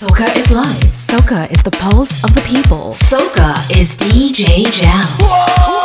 Soca is live. Soca is the pulse of the people. Soca is DJ Jam. Whoa!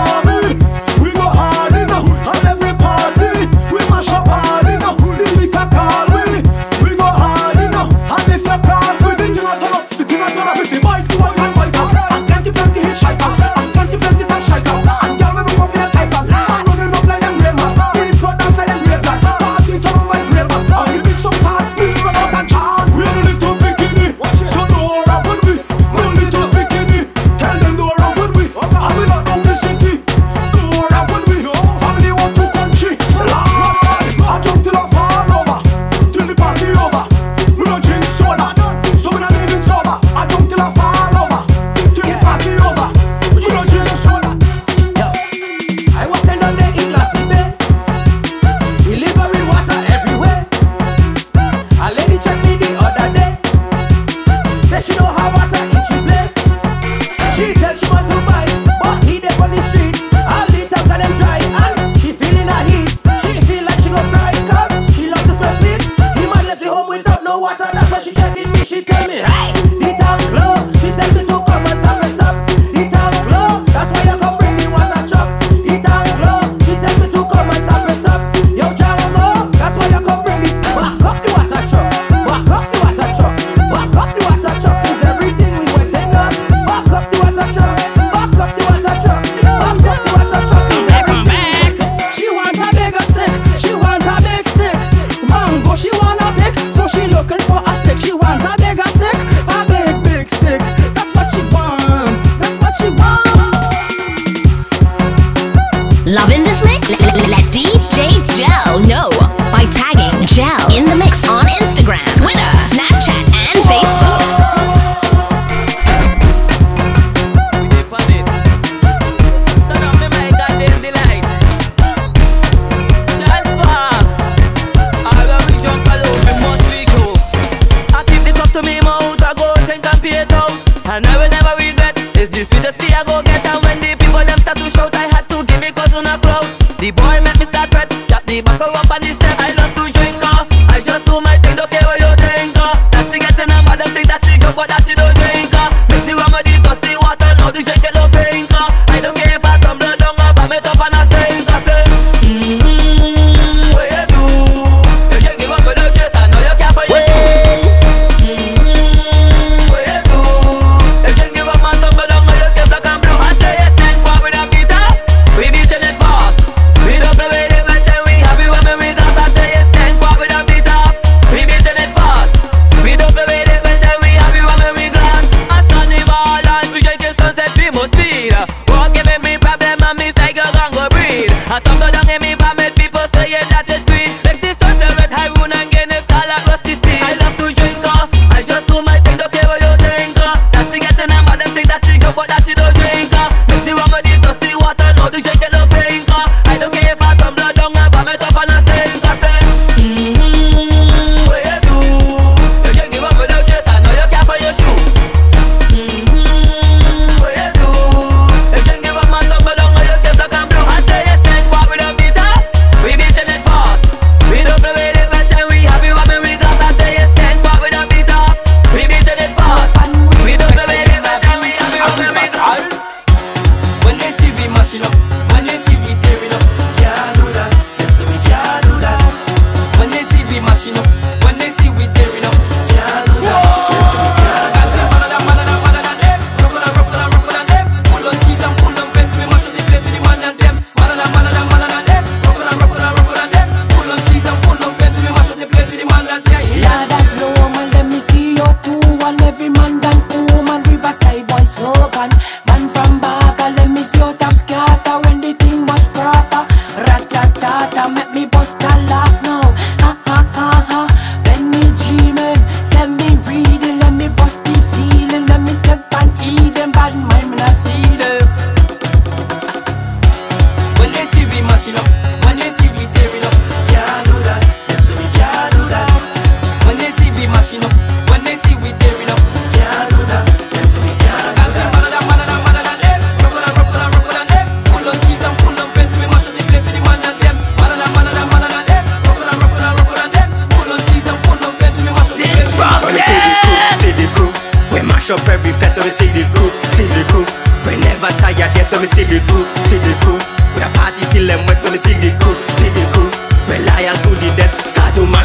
Oh.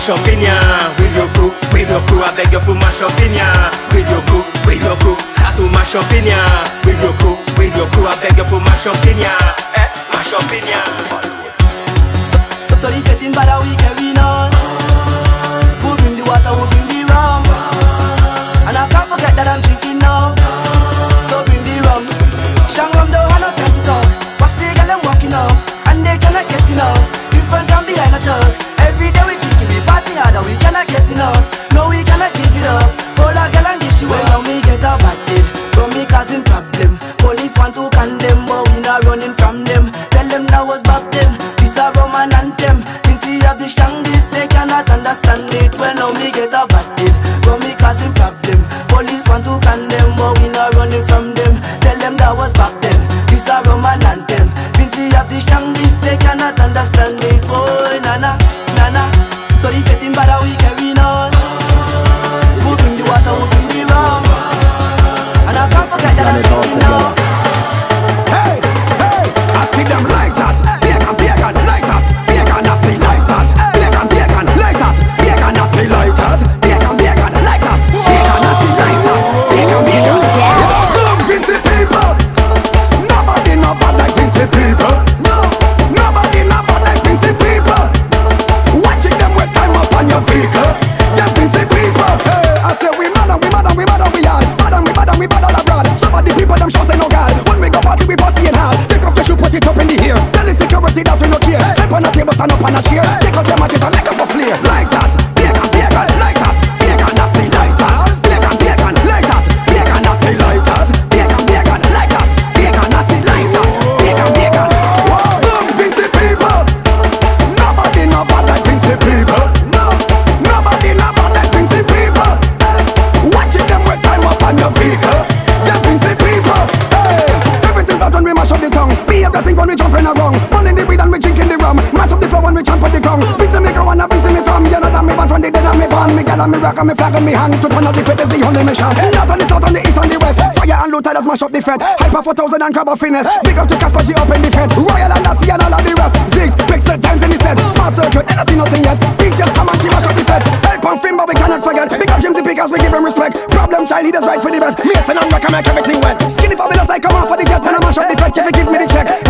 mash up in ya With your crew, with your crew I beg your fool mash up in ya With your crew, with your crew Start to mash up in ya With your crew, with your crew I beg your fool mash up in ya up the fed. Hyper for thousand and grab a finesse. Big up to Casper, she up in the fed. Royal and Lassie and all of the rest. Zigs, pixel times in the set. Small circuit, i see nothing yet. Peaches come and she mash up the fed. Help on film, but we cannot forget. Big up Jim the because we give him respect. Problem child, he does right for the best. Mason and Rock, I make everything wet. Skinny fabulous, I come off for the jet. And I mash up the fed, if give me the check.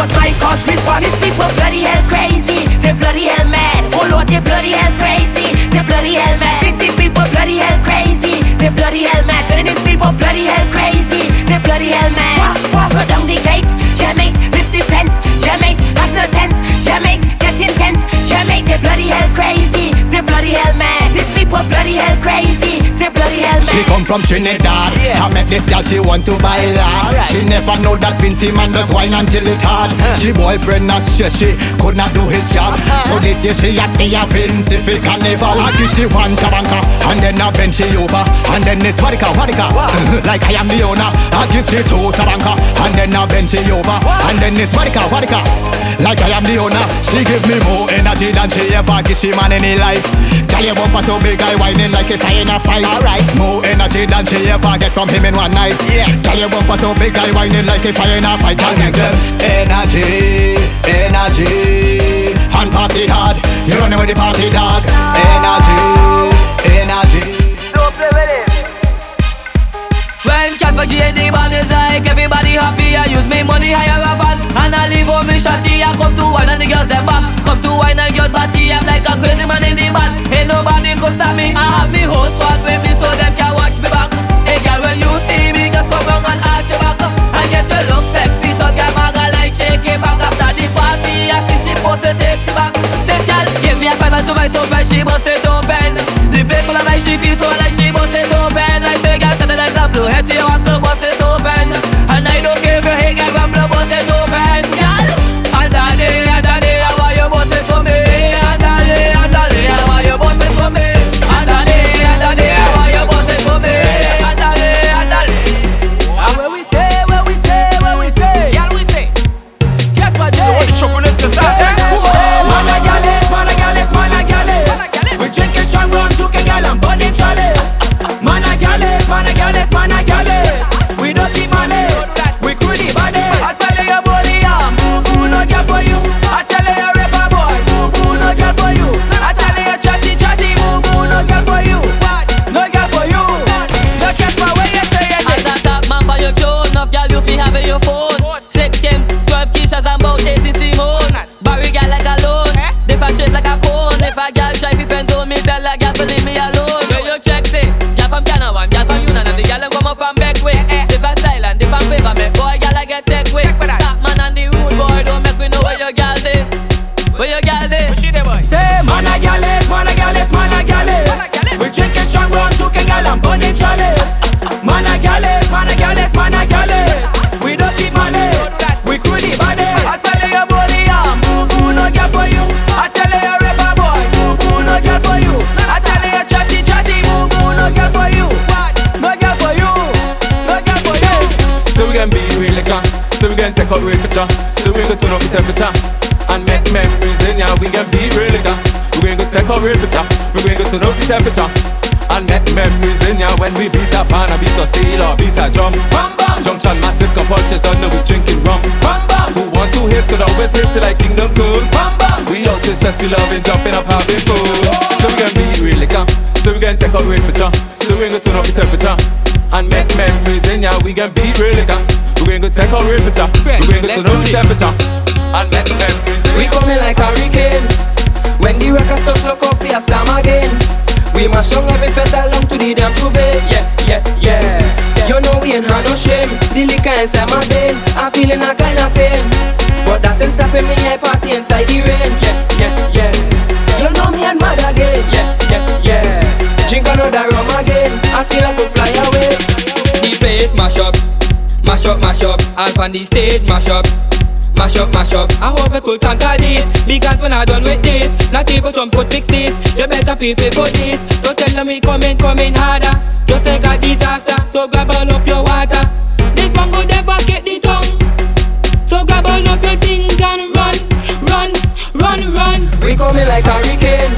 Was my cause response. These people bloody hell crazy, they bloody hell mad. Oh Lord, they bloody hell crazy, they bloody hell mad. These people bloody hell crazy, they bloody hell mad. And these people bloody hell crazy, they bloody hell mad. Walk, walk down the gate, yeah mate, lift the fence, yeah mate, have no sense. Yeah, mate, get intense. Yeah, mate, they bloody hell crazy. They bloody hell mad. These people bloody hell crazy. She come from Trinidad. Yes. I met this girl, she want to buy land. Alright. She never know that Vincy man does wine until it hard. Uh-huh. She boyfriend not stress, she could not do his job. Uh-huh. So this year she has stay a Vince if it can never. I give she one tabanka and then I bend she over and then it's vodka, vodka. like I am the owner. I give she two tabanka and then I bend she over and then it's vodka, vodka. Like I am the owner. She give me more energy than she ever give she man in her life. Tell your bumper so big I whining like if I in a fight. Alright. More energy than she ever get from him in one night. Yes. Tell your bumper so big I whining like if I in a fight. I'll give them energy, energy, and party hard. You with the party dog. Energy, energy. When Casper G and the band like everybody happy, I use me money higher a van And I leave home me shotty, I come to wine and the girls them back. Come to wine and girls body, I'm like a crazy man in the band Ain't nobody could stop me, I have me host squad with me so them can watch me back. Hey girl, when you see me, just come round and arch your back And yes, you look sexy, so girl maga like shake it back After the party, I see she post it, take she back. This girl give me a five to my soul, she bust it open The place full of like she feel so like she bust it open up, temperature and make memories in ya. When we beat a pan, beat a steel or beat a drum. Bam bam. Junction massive, it don't we drinking rum. Bam bam. Who want to hit to the west, hit to like Kingdom Come. Bam bam. We out to stress, we loving, jumping up, having fun. So we can be real liquor. So we can take out real picture. So we gonna turn up the temperature and make memories in ya. We can be real liquor. We gonna go take our picture. We gonna go to know the temperature and make memories. We coming like a hurricane. When the records touch, look out for your slam again. We mash on every fete along to the damn truth. Yeah, yeah, yeah. You know we ain't had no shame. The liquor inside my vein. I'm feeling a kind of pain. But that ain't stopping me. I party inside the rain. Yeah, yeah, yeah. You know me and mad again. Eh? Yeah, yeah, yeah. Drink another rum again. I feel like I fly away. The place mash up, mash up, mash up. Up on the stage mash up, mash up, mash up. I hope I could conquer this because when I done with this, not people some put fix this. You better prepare for this. So tell them we coming, coming harder. Just like a disaster, so grab all up your water. This one go never get the tongue. So grab all up your things and run, run, run, run. We coming like a hurricane.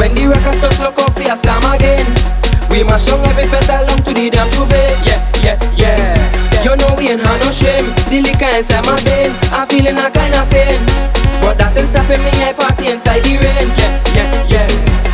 When the records touch, look out for your slam again. We mash on every fete along to the damn. Eh? Yeah, yeah, yeah ain't had no shame. The liquor inside my vein I'm feeling a kind of pain. But that ain't stopping me I party inside the rain. Yeah, yeah, yeah.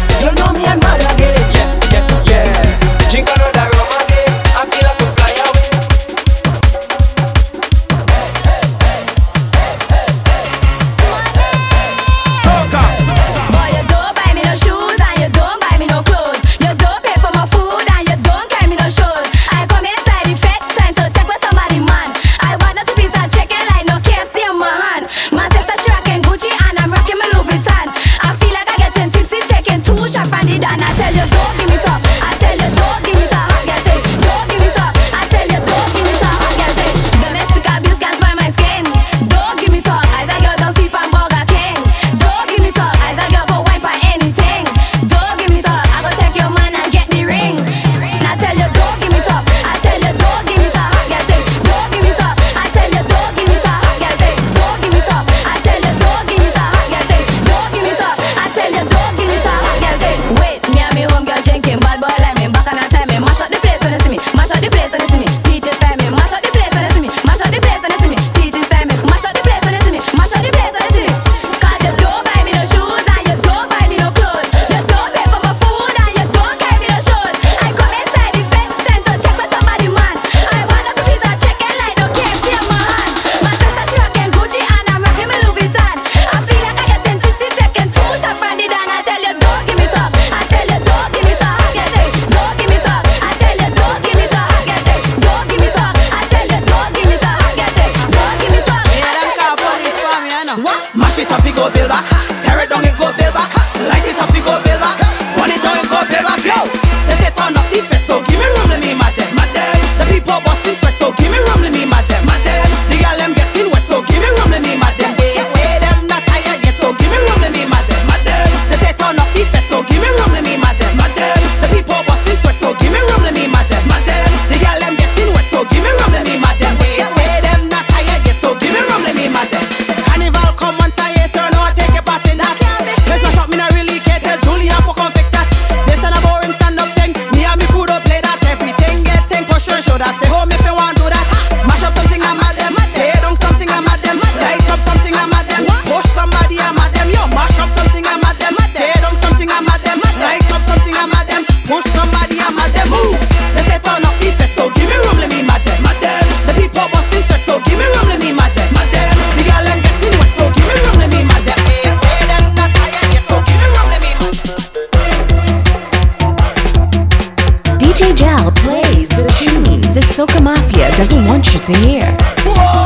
Soca Mafia doesn't want you to hear.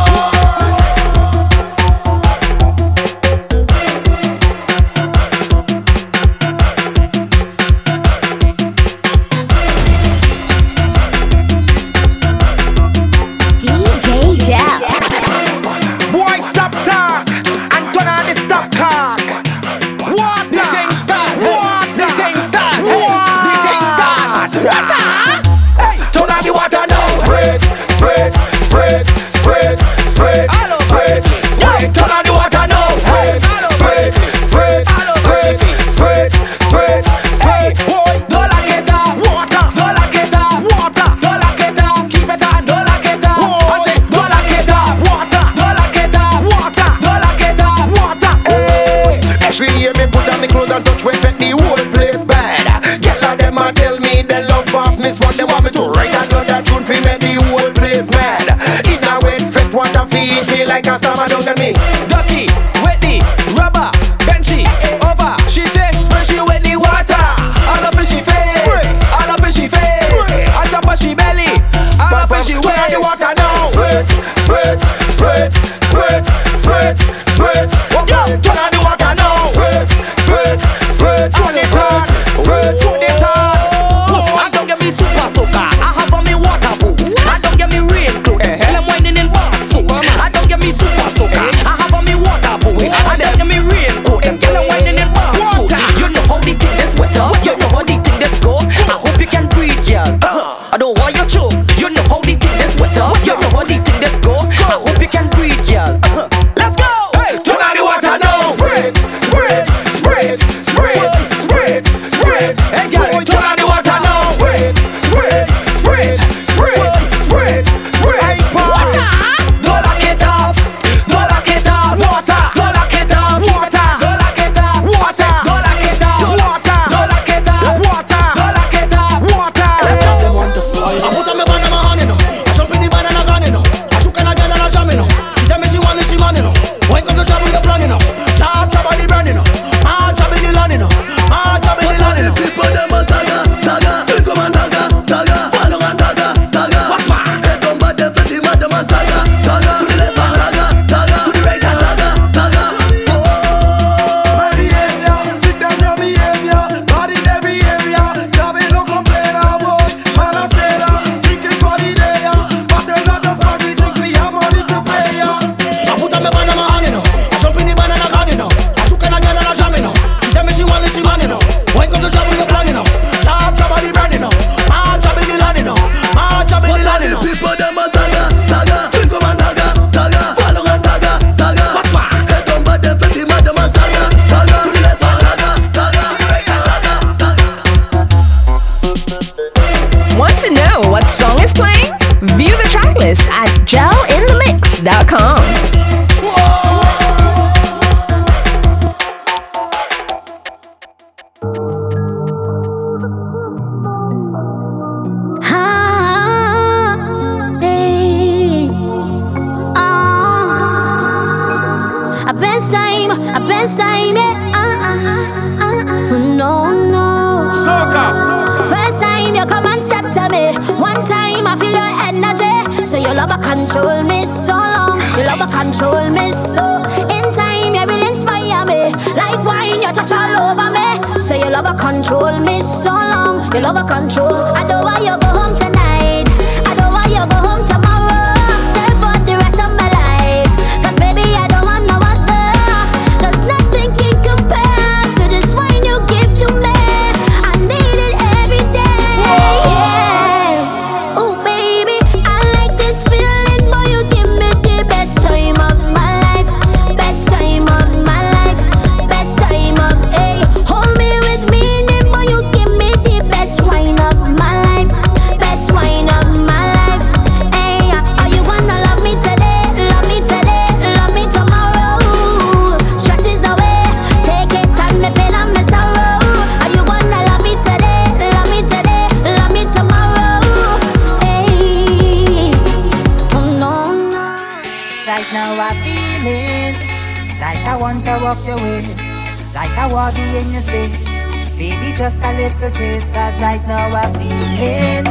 Cause right now I'm feeling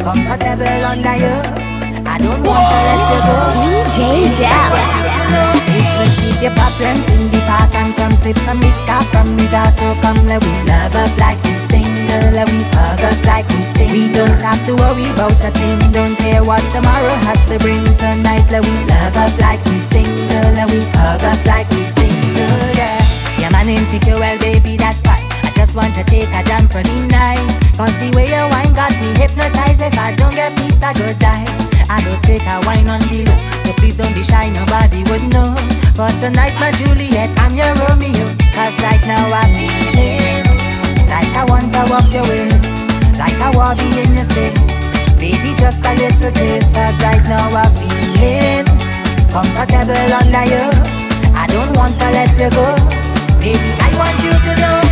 comfortable under you. I don't want to let you go. DJ Jam. You could keep your problems in the past and come sip some from me. So come let we love up like we single, let we hug up like we sing. We don't have to worry about a thing, don't care what tomorrow has to bring. Tonight let we love up like we single, let we hug up like we single. Yeah, yeah man insecure, well baby that's fine. Just want to take a jam for the night. Cause the way your wine got me hypnotized. If I don't get peace, I go die. I go take a wine on the low. So please don't be shy, nobody would know. But tonight, my Juliet, I'm your Romeo. Cause right now I'm feeling like I want to walk your ways. Like I want to be in your space. Baby, just a little taste. Cause right now I'm feeling comfortable under you. I don't want to let you go. Baby, I want you to know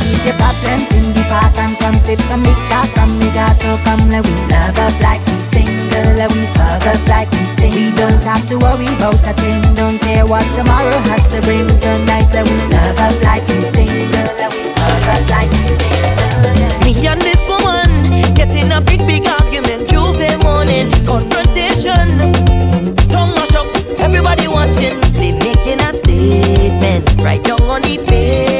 Keep your problems in the past And come sip some liquor from me jar So come let we love up like we single Let we hug up like we sing We don't have to worry about a thing Don't care what tomorrow has to bring Tonight let we love up like we single Let we hug up like we single Me and this woman getting a big, big argument. Juve morning confrontation. Tongue mash up, everybody watching. They making a statement right down on the pavement.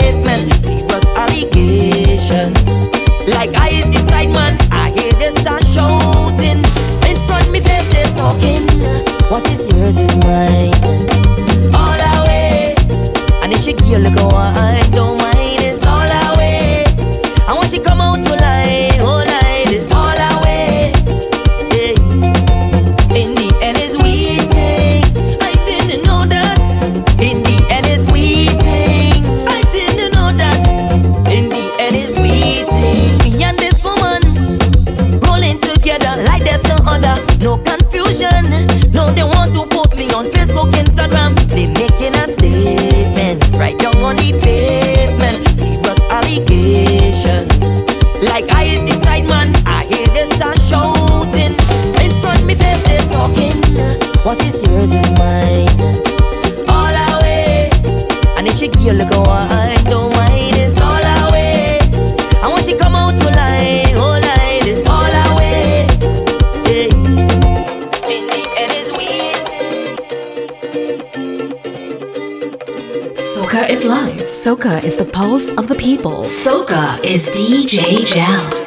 Mine. All our way. And if she give you a wine, Soca is the pulse of the people. Soca is DJ Jam.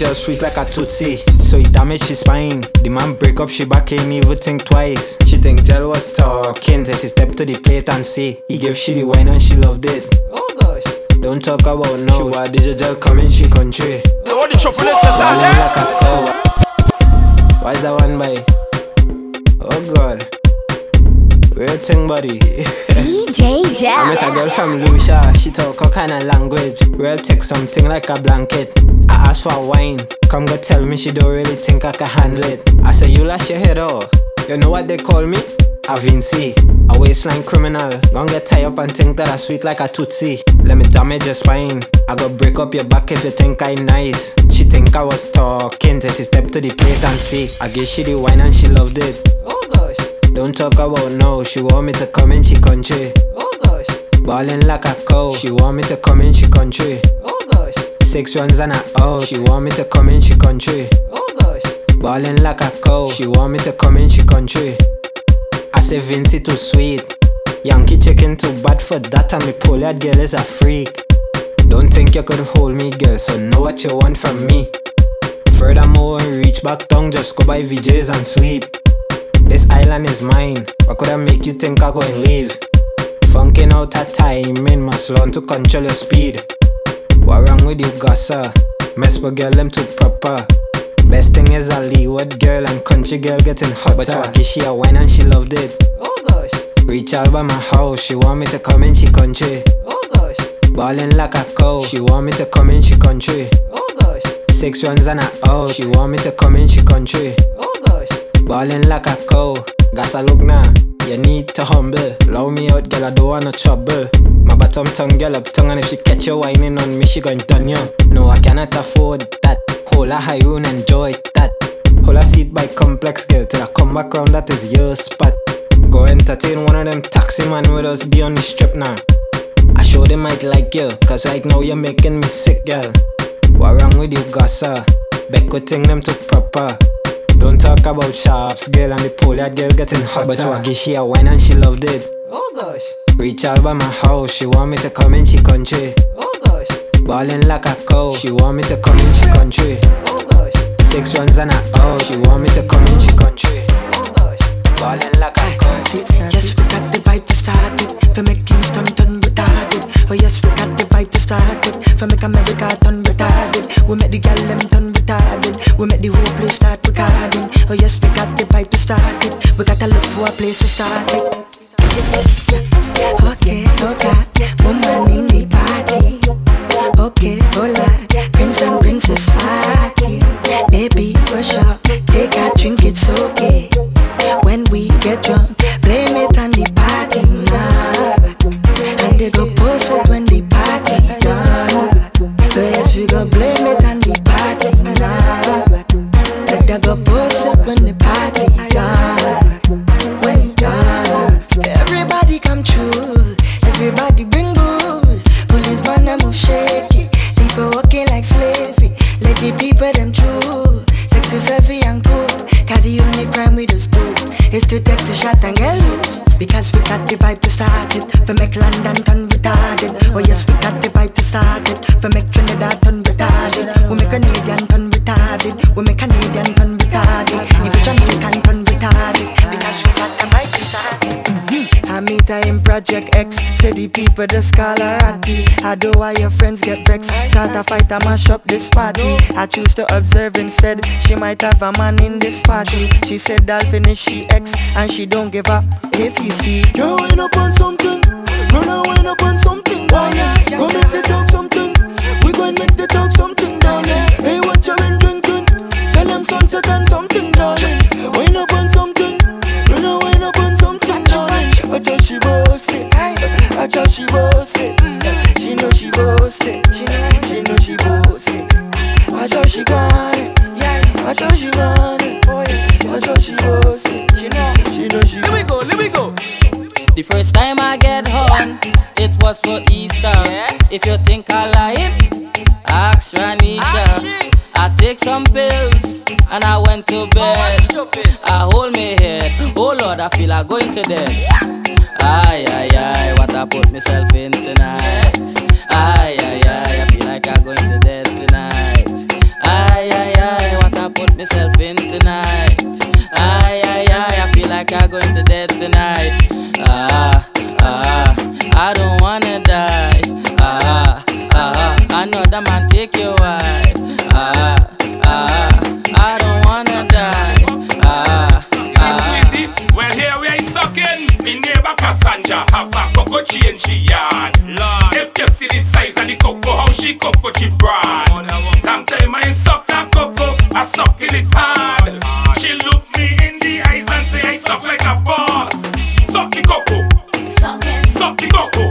Just sweet like a tootsie. So he damaged his spine. The man break up, she back ain't even think twice. She think Gel was talking, then she step to the plate and say he gave she the wine and she loved it. Oh gosh. Don't talk about no. She want DJ Gel come in she country. Yo, what the trouble is this out Rolling like a cow. Why is that one by? Oh god. Real thing body. DJ I met a Jam. girl from Lucia, she talk all kind of language. Real take something like a blanket. I asked for a wine, come go tell me she don't really think I can handle it. I say you lash your head off. You know what they call me? A Vincy, a waistline criminal. Gonna get tied up and think that I sweet like a tootsie. Let me damage your spine. I go break up your back if you think I nice. She think I was talking, till she step to the plate and see. I guess she the wine and she loved it. Oh gosh. Don't talk about no, she want me to come in she country. Oh gosh. Ballin' like a cow. She want me to come in she country. Oh gosh. Six runs and a out. She want me to come in she country. Oh gosh. Ballin' like a cow. She want me to come in she country. I say Vincy too sweet. Yankee chicken too bad for that and me Poliad girl is a freak. Don't think you could hold me girl, so know what you want from me. Furthermore, reach back down, just go by VJs and sleep. This island is mine. What could I make you think I go and leave? Funking out time timing, must learn to control your speed. What wrong with you, Gassa? Mess with girl, them too proper. Best thing is a Leeward girl and country girl getting hotter. But I give she a wine and she loved it. Oh gosh. Reach out by my house, she want me to come in she country. Oh gosh. Ballin' like a cow, she want me to come in she country. Oh gosh. Six runs and a out, she want me to come in she country. Oh. Ballin' like a cow, Gassa look now. You need to humble. Allow me out, girl, I don't want no trouble. My bottom tongue, girl, up tongue, and if she catch you whining on me, she gon' done you. No, I cannot afford that. Hold a high and enjoy that. Hold a seat by complex, girl, till I come back round, that is your spot. Go entertain one of them taxi man with us, be on the strip now. I Although they might like you, cause right now you're making me sick, girl. What wrong with you, Gossa? Beck with them took proper. Don't talk about sharps, girl, and the Polish girl getting hot. But you give she a wine and she loved it. Oh gosh, Reach out by my house, she want me to come in she country. oh gosh, Ballin' like a cow, she want me to come in she country. oh gosh, Six runs and a out, she want me to come in she country. oh gosh. Ballin' like a cow. Yes, we got the vibe to start it. For make Kingston turn retarded. Oh yes, we got the vibe to start it. For make America turn retarded. We make the gal them turn retarded. We make the whole place start recording. Oh yes, we got the vibe to start it. We gotta look for a place to start it. Okay, woman in the party. Okay, hola, prince and princess party. Baby, for sure, take a drink, it's okay. When we get drunk, Fight, I mash up this party. I choose to observe instead. She might have a man in this party. She said I'll finish she ex and she don't give up. If you see, Girl, wind up on something. Run and wind up on something, darling. Go make the talk something. We go and make the talk something, darling. Hey, what you been drinking? Tell them sunset and something, darling. Wind up on something. Run and wind up on something, darling. Watch how she boast it. Watch she boast it. She know she boast it. She know, she know she got it. Watch how she got it. Watch how she boast it. She know, she know she. Let me go, let me go. The first time I get home, it was for Easter. If you think I lying, ask Ranisha. I take some pills and I went to bed. I hold my head, oh Lord, I feel I going to death. Aye, aye, aye, what I put myself in tonight. Aye, aye, aye, I feel like I'm going to death like I going to death tonight. Ah, ah, I don't wanna die. Ah, ah, another man take your wife. Ah, ah, I don't wanna die. Ah, ah. Sweetie, well here we are sucking. Me neighbor Cassandra have a cocoa change she yard. Lord, if you see the size of the cocoa, how she cocoa she broad. Come time I suck that cocoa, I sucking it hard. The cocoa, suck the cocoa,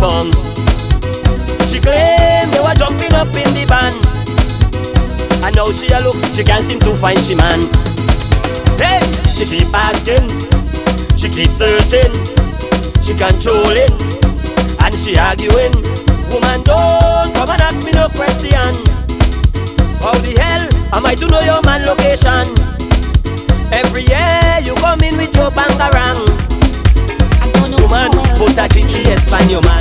fun. She claimed they were jumping up in the band. And now she a look, she can't seem to find she man. Hey, she keep asking, she keep searching, she controlling, and she arguing. Woman, don't come and ask me no question. How the hell am I to know your man location? Every year you come in with your bangarang. Woman, put a GPS on your man.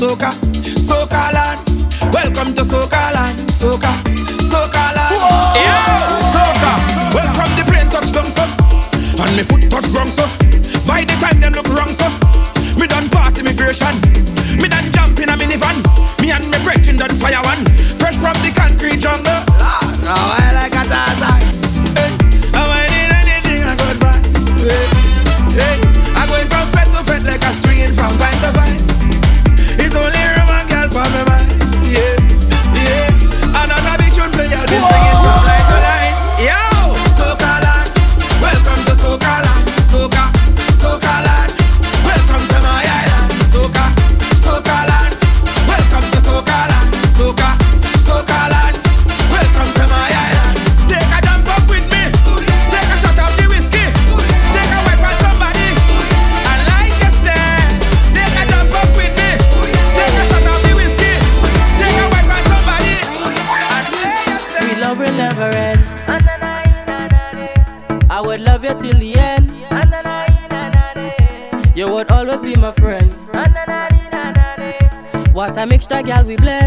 soca, soca land. Welcome to soca land, soca, soca land. Whoa. Yeah, soca. welcome the plane touch down so, and me foot touch wrong so. By the time them look wrong so, me done pass immigration. extra girl, we bless.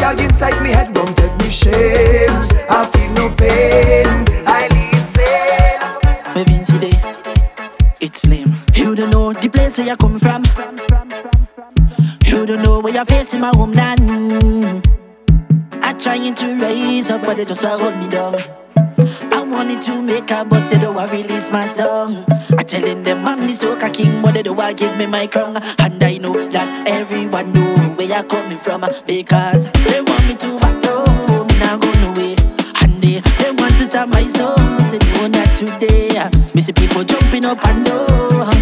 Fire inside me head Don't take me shame I feel no pain I sane Me it's flame. You don't know the place where you come from. You don't know where you're facing my homeland. I trying to rise up, but they just hold me down. I wanted to make a bust, they don't want release my song. I telling them I'm the soca king, but they don't give me my crown. And I know that everyone know where you're coming from because they want me to back down. Me not go nowhere. And they, they want to stop my song. Say no, not today. Me see people jumping up and down,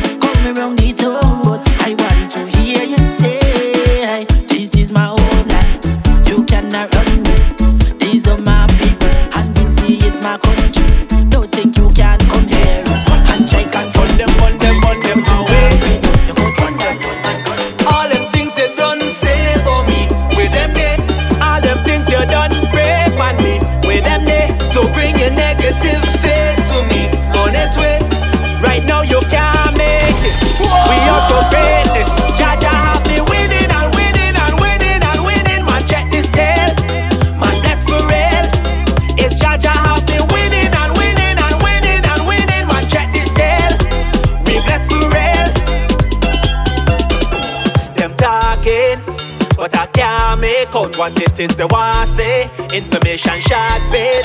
is they want say. Information short bit.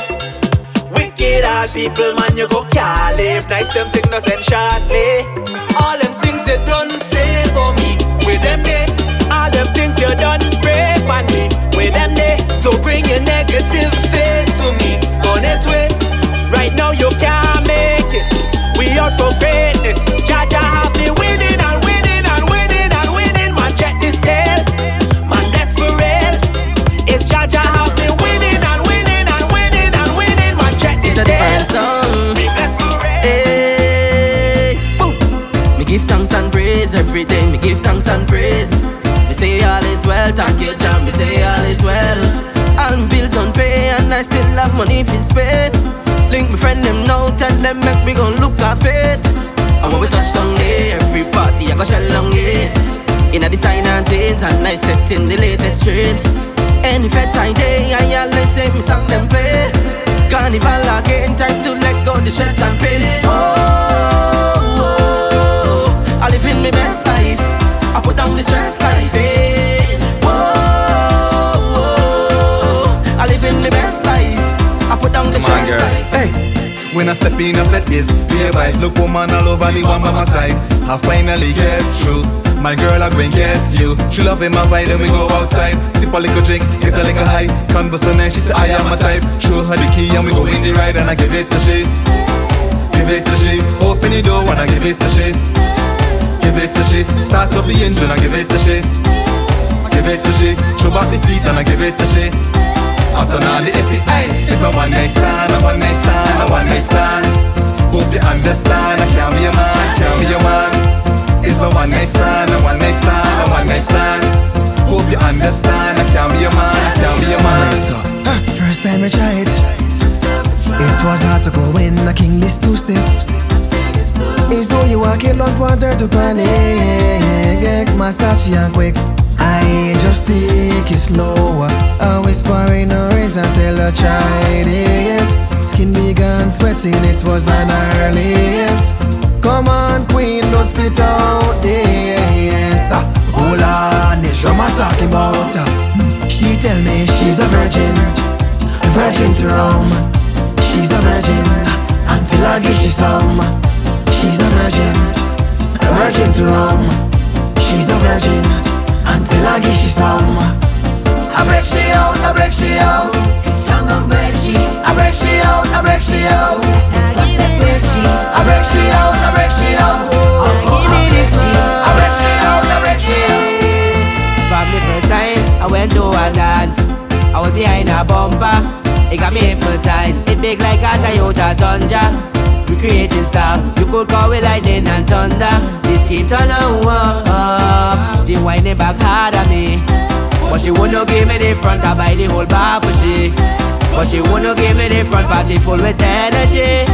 Wicked all people, man, you go can't live. Nice them thing no send shortly. All them things you done say about me, with them there. All them things you done break on me, with them there. To bring your negative thank you, Jah. Me say all is well. All my bills pay and I still have money for spend. Link my friend them now, tell them make we gon' look at it. And when we touch down there, every party I go shell long yeah. In a designer jeans and I set in the latest trends. Any fed time day, I always say me song them play. Carnival again, time to let go the stress and pain. I step in up at this, beer vibes, look woman all over the one by my side. I finally get through. My girl, I go and get you. She love in my vibe, then we go outside. Sip a little drink, get a little high. Converse on she say I am my type. Show her the key and we go in the ride and I give it to she. Give it to she. Open the door and I give it to she. Give it to she. Start up the engine and give it to she. Give it to she. Show back the seat and I give it to she. All the aye. It's a one night stand, a one night stand, a one night stand. Hope you understand, I can't be a man, can't be a man. It's a one night stand, a one night stand, a one night stand. Hope you understand, I can't be a man, can't be a man. First time I tried It was hard to go in a king list too stiff It's so you walk on one want her to panic. Massage and quick. I just take it slow. I whisper in her ears and tell her try this. Skin began sweating, it was on her lips. Come on, queen, don't spit out this. Ah, hold on, this drum I'm talking about. Ah, she tell me she's a virgin, a virgin to rum. She's a virgin until I get you some. She's a virgin, a virgin to rum. She's a virgin until I get you some. I break she out, I break she out. Strong on she. I break she out, I break she out. I break she out, I break she out. I break she out, I break she out. From the first time I went to a dance, I was behind a bumper. It got me hypnotized. It big like a Toyota Tundra. We creating stuff. You could call it lightning and thunder. This keep turning on. She whining back hard at me. But she wouldn't give me the front, I buy the whole bar for she. But she wouldn't give me the front, party full with energy.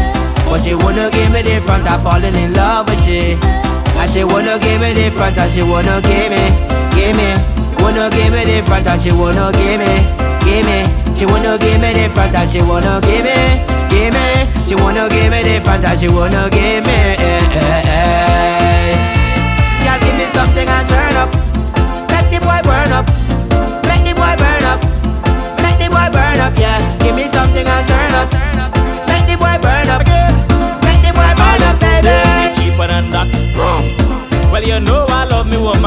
But she wouldn't give me the front, I falling in love with she. And she wouldn't give me the front, and she wouldn't give me, give me. She wouldn't give me the front, and she wouldn't give me, give me. She wouldn't give me the front, and she wouldn't give me, give me. She wanna give me the front, she wanna give me. Eh, eh, eh. Girl, give me something and turn up. Let the boy burn up. Let the boy burn up. Let the boy burn up, yeah. Give me something and turn up. Let the boy burn up. Let the boy burn up, baby. me cheaper than that. Well, you know I love me woman,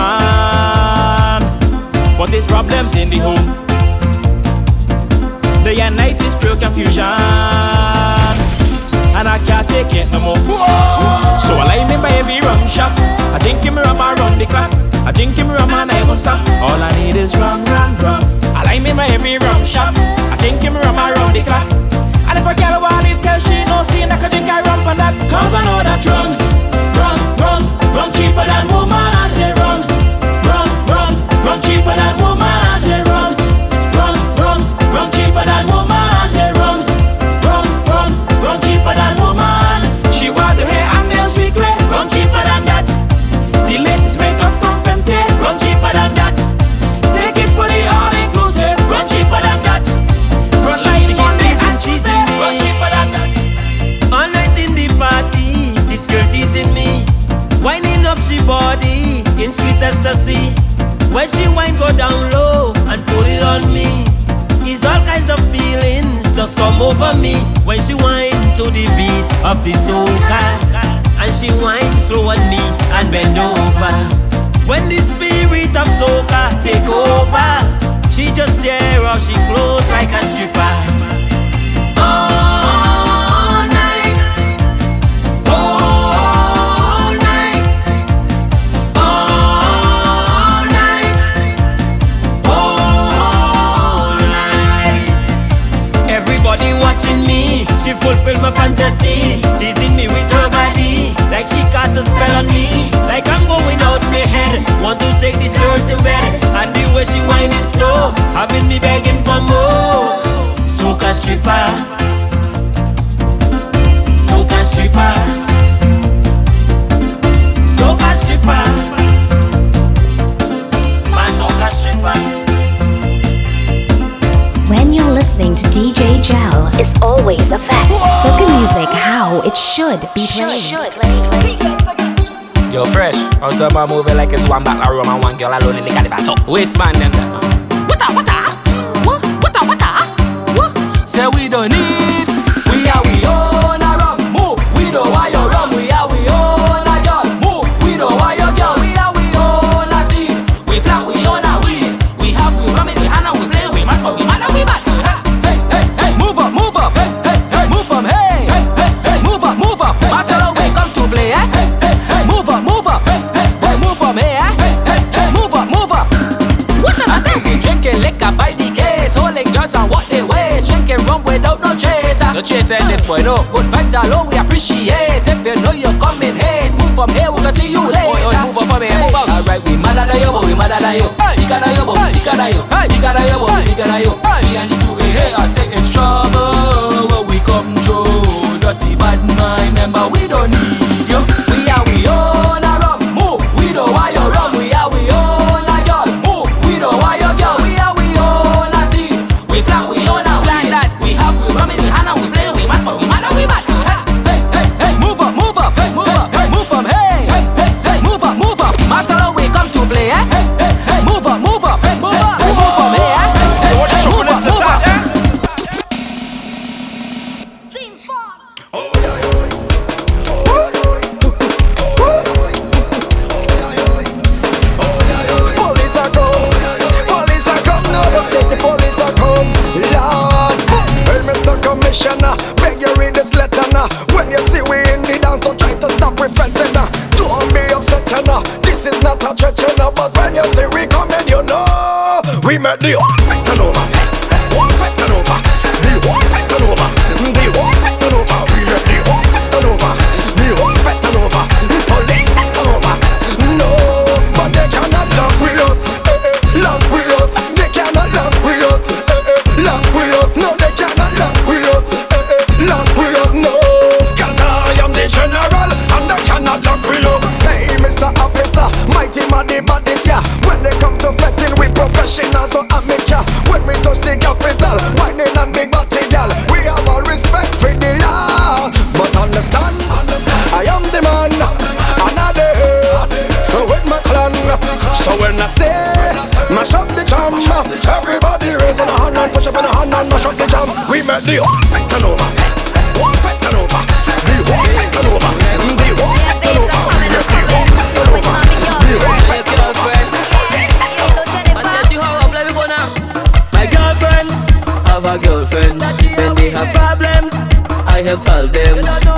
but there's problems in the home. Day and night is pure confusion, and I can't take it no more. So I lie me by every rum shop. I drink him rum and run the clock. I drink him rum and I won't stop. All I need is rum, rum, rum. I lie me by every rum shop. I drink him rum and run the clock. And if a girl want live, tell she no see, I can drink I rum for that. Cause I know that rum, rum, rum, rum cheaper than woman. I say rum, rum, rum, rum cheaper than woman. I say rum, rum, rum, rum cheaper than woman. Down low and put it on me. It's all kinds of feelings just come over me when she whine to the beat of the soca. And she whine slow on me and bend over. When the spirit of soca take over, she just tear off she clothes like a stripper. Fulfill my fantasy, teasing me with her body, like she a spell on me, like I'm going out my head. Want to take this girl to bed, and the way she slow, having me begging for more. Soca stripper. Soca stripper. Soca stripper. Stripper. When you're listening to DJ Gel, it's always a fact. Soca music, how it should be played. Yo, fresh. Also, man moving like it's one back room and one girl alone in the carnival. So, waste man them. What a, what a, what, what a, what a, what? Say we don't need. Girls and what they waste, drinking rum without no chaser. No chaser in this boy, no. Good vibes alone, we appreciate. If you know you're coming, hey, move from here, we can see you later. Boy, move up from here, move up. Alright, we mad at you, but we mad at you. Sick at you, but we sick at you. Big at you, but we big at you. Me and you, hey, hey, I say it's trouble when we come through. Dirty bad mind, remember we don't need we met deal. on and mash up the jam. We make the whole thing turn over. Whole thing turn over. The whole thing turn over. The whole thing turn over. We make the whole thing turn over. The whole thing turn over. My girlfriend have a girlfriend. When they have problems, I help solve them.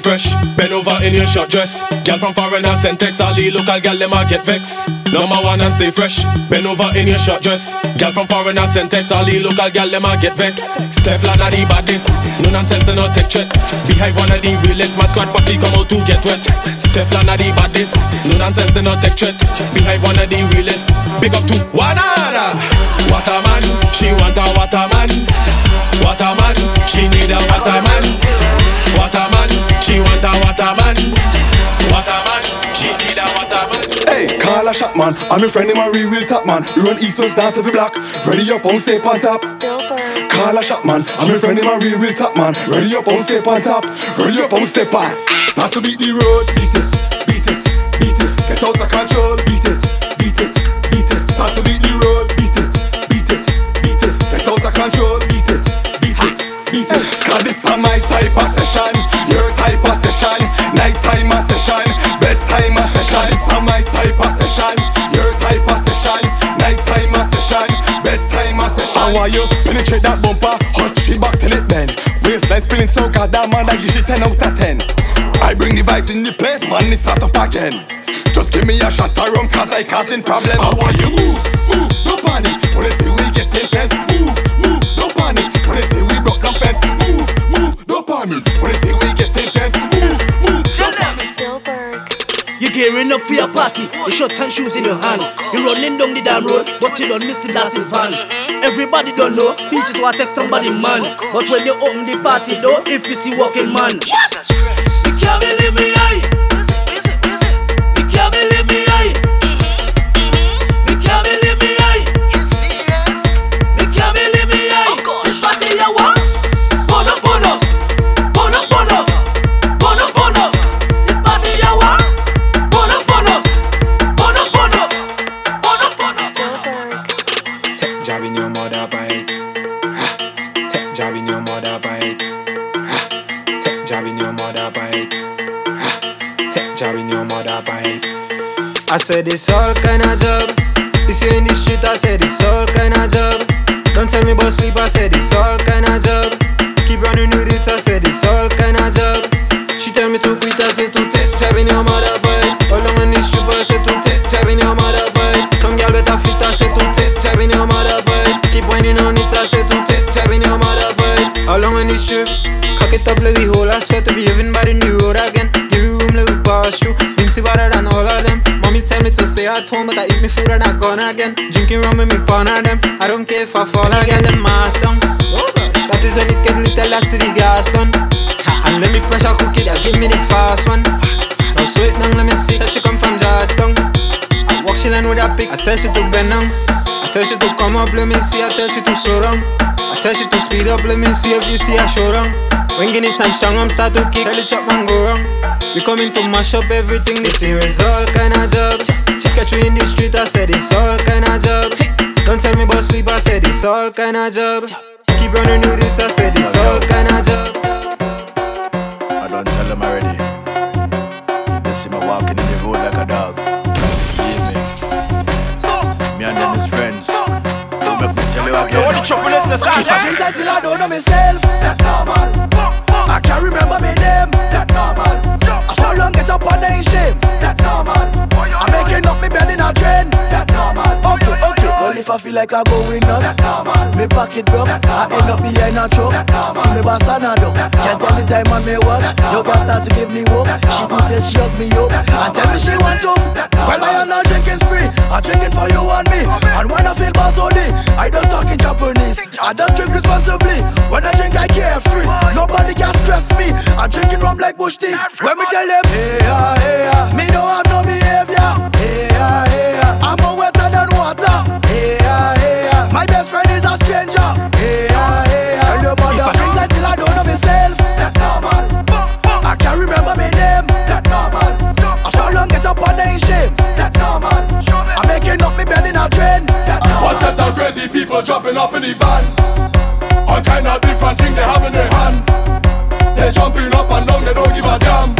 fresh. Bend over in your short dress. Girl from foreign and Sentex, all the local girl them a get vex. Number one and stay fresh. Bend over in your short dress. Girl from foreign and Sentex, all the local girl them a get vex. Teflon are the baddest. No nonsense and no tech threat. Behind one of the realest. My squad party come out to get wet. Teflon are the baddest. No nonsense and no tech threat. Behind one of the realest. Big up to Wanada. Waterman, she want a waterman. Waterman, she need a waterman. Waterman, she want a waterman. Waterman, she need a waterman. Hey, call a shot man. I'm your friend in my real real top man. We run east west down to the block. Ready up on stay on top. Call a shot man. I'm your friend in my real real top man. Ready up on stay on top. Ready up on step on. Start to beat the road, beat it, beat it, beat it. Get out the control. How are you? Penetrate that bumper. Hot shit back till it bend. Waistline spinning so goddamn man I give you 10 out of 10. I bring the vice in the place, man, it start up again. Just give me a shot rum cause I causing problem. How are you? Move, move, no panic. When say gearing up for your party, you shot and shoes in your hand. You're running down the damn road, but you don't miss the blasting van. Everybody don't know, beaches will take somebody man. But when you open the party door, if you see walking man. You can't believe me, aye. I said it's all kind of job. This here in the street, I said it's all kind of job. Don't tell me about sleep, I said it's all kind of job. Keep running with it, I said it's all kind of job. She tell me to quit, I said to take job in your mother bite. All along on the street, I said to take job in your mother bite. Some girl better fit, I said to take job in your mother bite. Keep whining on it, I said to take job in your mother bite. All along on the street, cock it up, let me hold. I swear to be living by the new road again. Give you room, let me pass through. Vincy better at home, but I eat me food and I gone again. Drinking rum with me partner them. I don't care if I fall again, them mask down. That is when it get little, that's the gas done. And let me pressure cook it, give me the fast one. Now sweet down, let me see. Said she come from Georgetown. I walk she land with a pick. I tell she to bend down. I tell she to come up, let me see. I tell she to slow down. I tell she to speed up, let me see if you see I show down. When Guinness and I'm start to kick. Tell the chop man go wrong. We coming to mash up everything. This here is all kind of job. Check a tree in the street, I said it's all kind of job. Don't tell me about sleep, I said it's all kind of job. Keep running with it, I said it's all kind of job. I don't tell them already. You can see me walking in the road like a dog. Believe me. Me and them is friends. Don't make me tell you again. If I drink until I don't know myself, that normal. Feel like I going nuts. Me pocket broke, I end up behind a truck. See me boss and a duck. Can't tell the time on me watch. Your girl start to give me hope. She do till she hug me up and tell me she want to. Well, I am not drinking spree. I'm drinking for you and me. And when I feel boss only, I just talk in Japanese. I just drink responsibly. When I drink, I carefree. Nobody can stress me. I'm drinking rum like bush tea. When me tell them, hey yeah, hey yeah, me don't have no behavior. Crazy people jumping up in the van. All kind of different things they have in their hand. They're jumping up and down, they don't give a damn.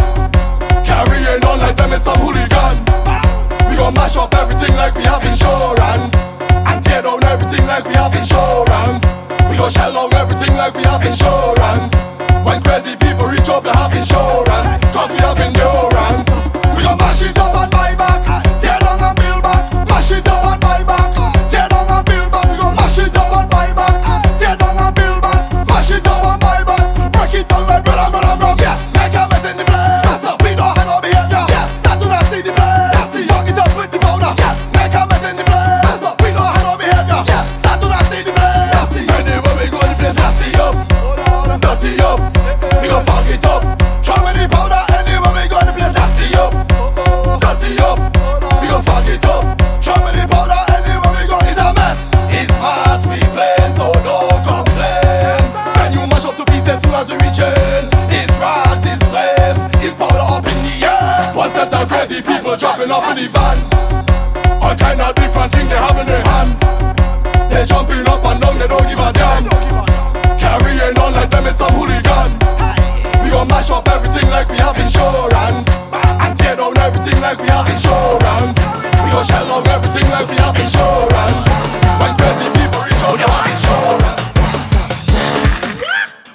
Carrying on like them is some hooligan. We gon' mash up everything like we have insurance. And tear down everything like we have insurance. We gon' shell out everything like we have insurance. When crazy people reach up, they have insurance. jumping up in the van. All kind of different things they have in their hand. They jumping up and down, they don't give a damn. Carrying on like them is some hooligan. We gon' mash up everything like we have insurance. And tear down everything like we have insurance. We gon' shell out everything like we have insurance. When crazy people reach out, they have insurance.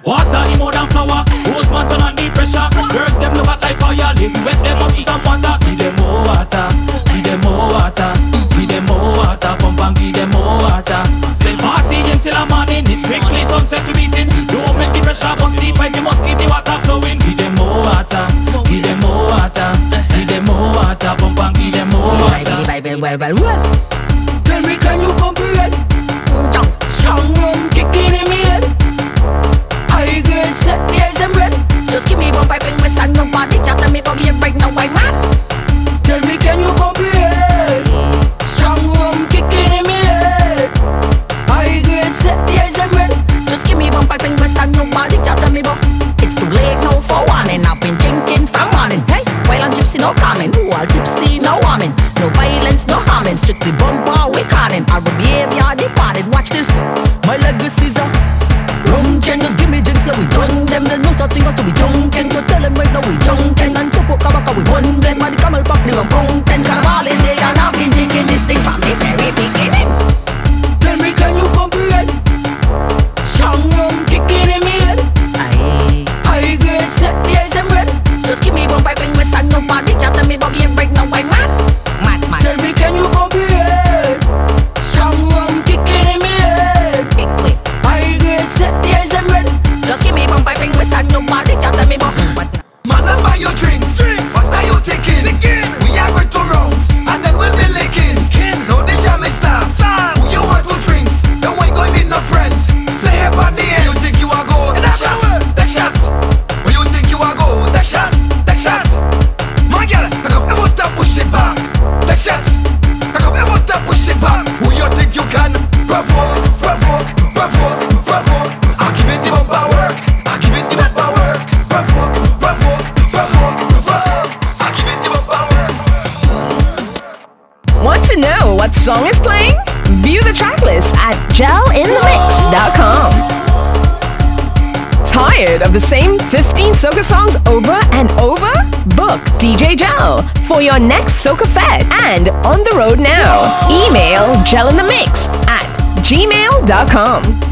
Water, more than power. Rose, man, turn on pressure. Girls, them look at like violin. West, them up, some About. come.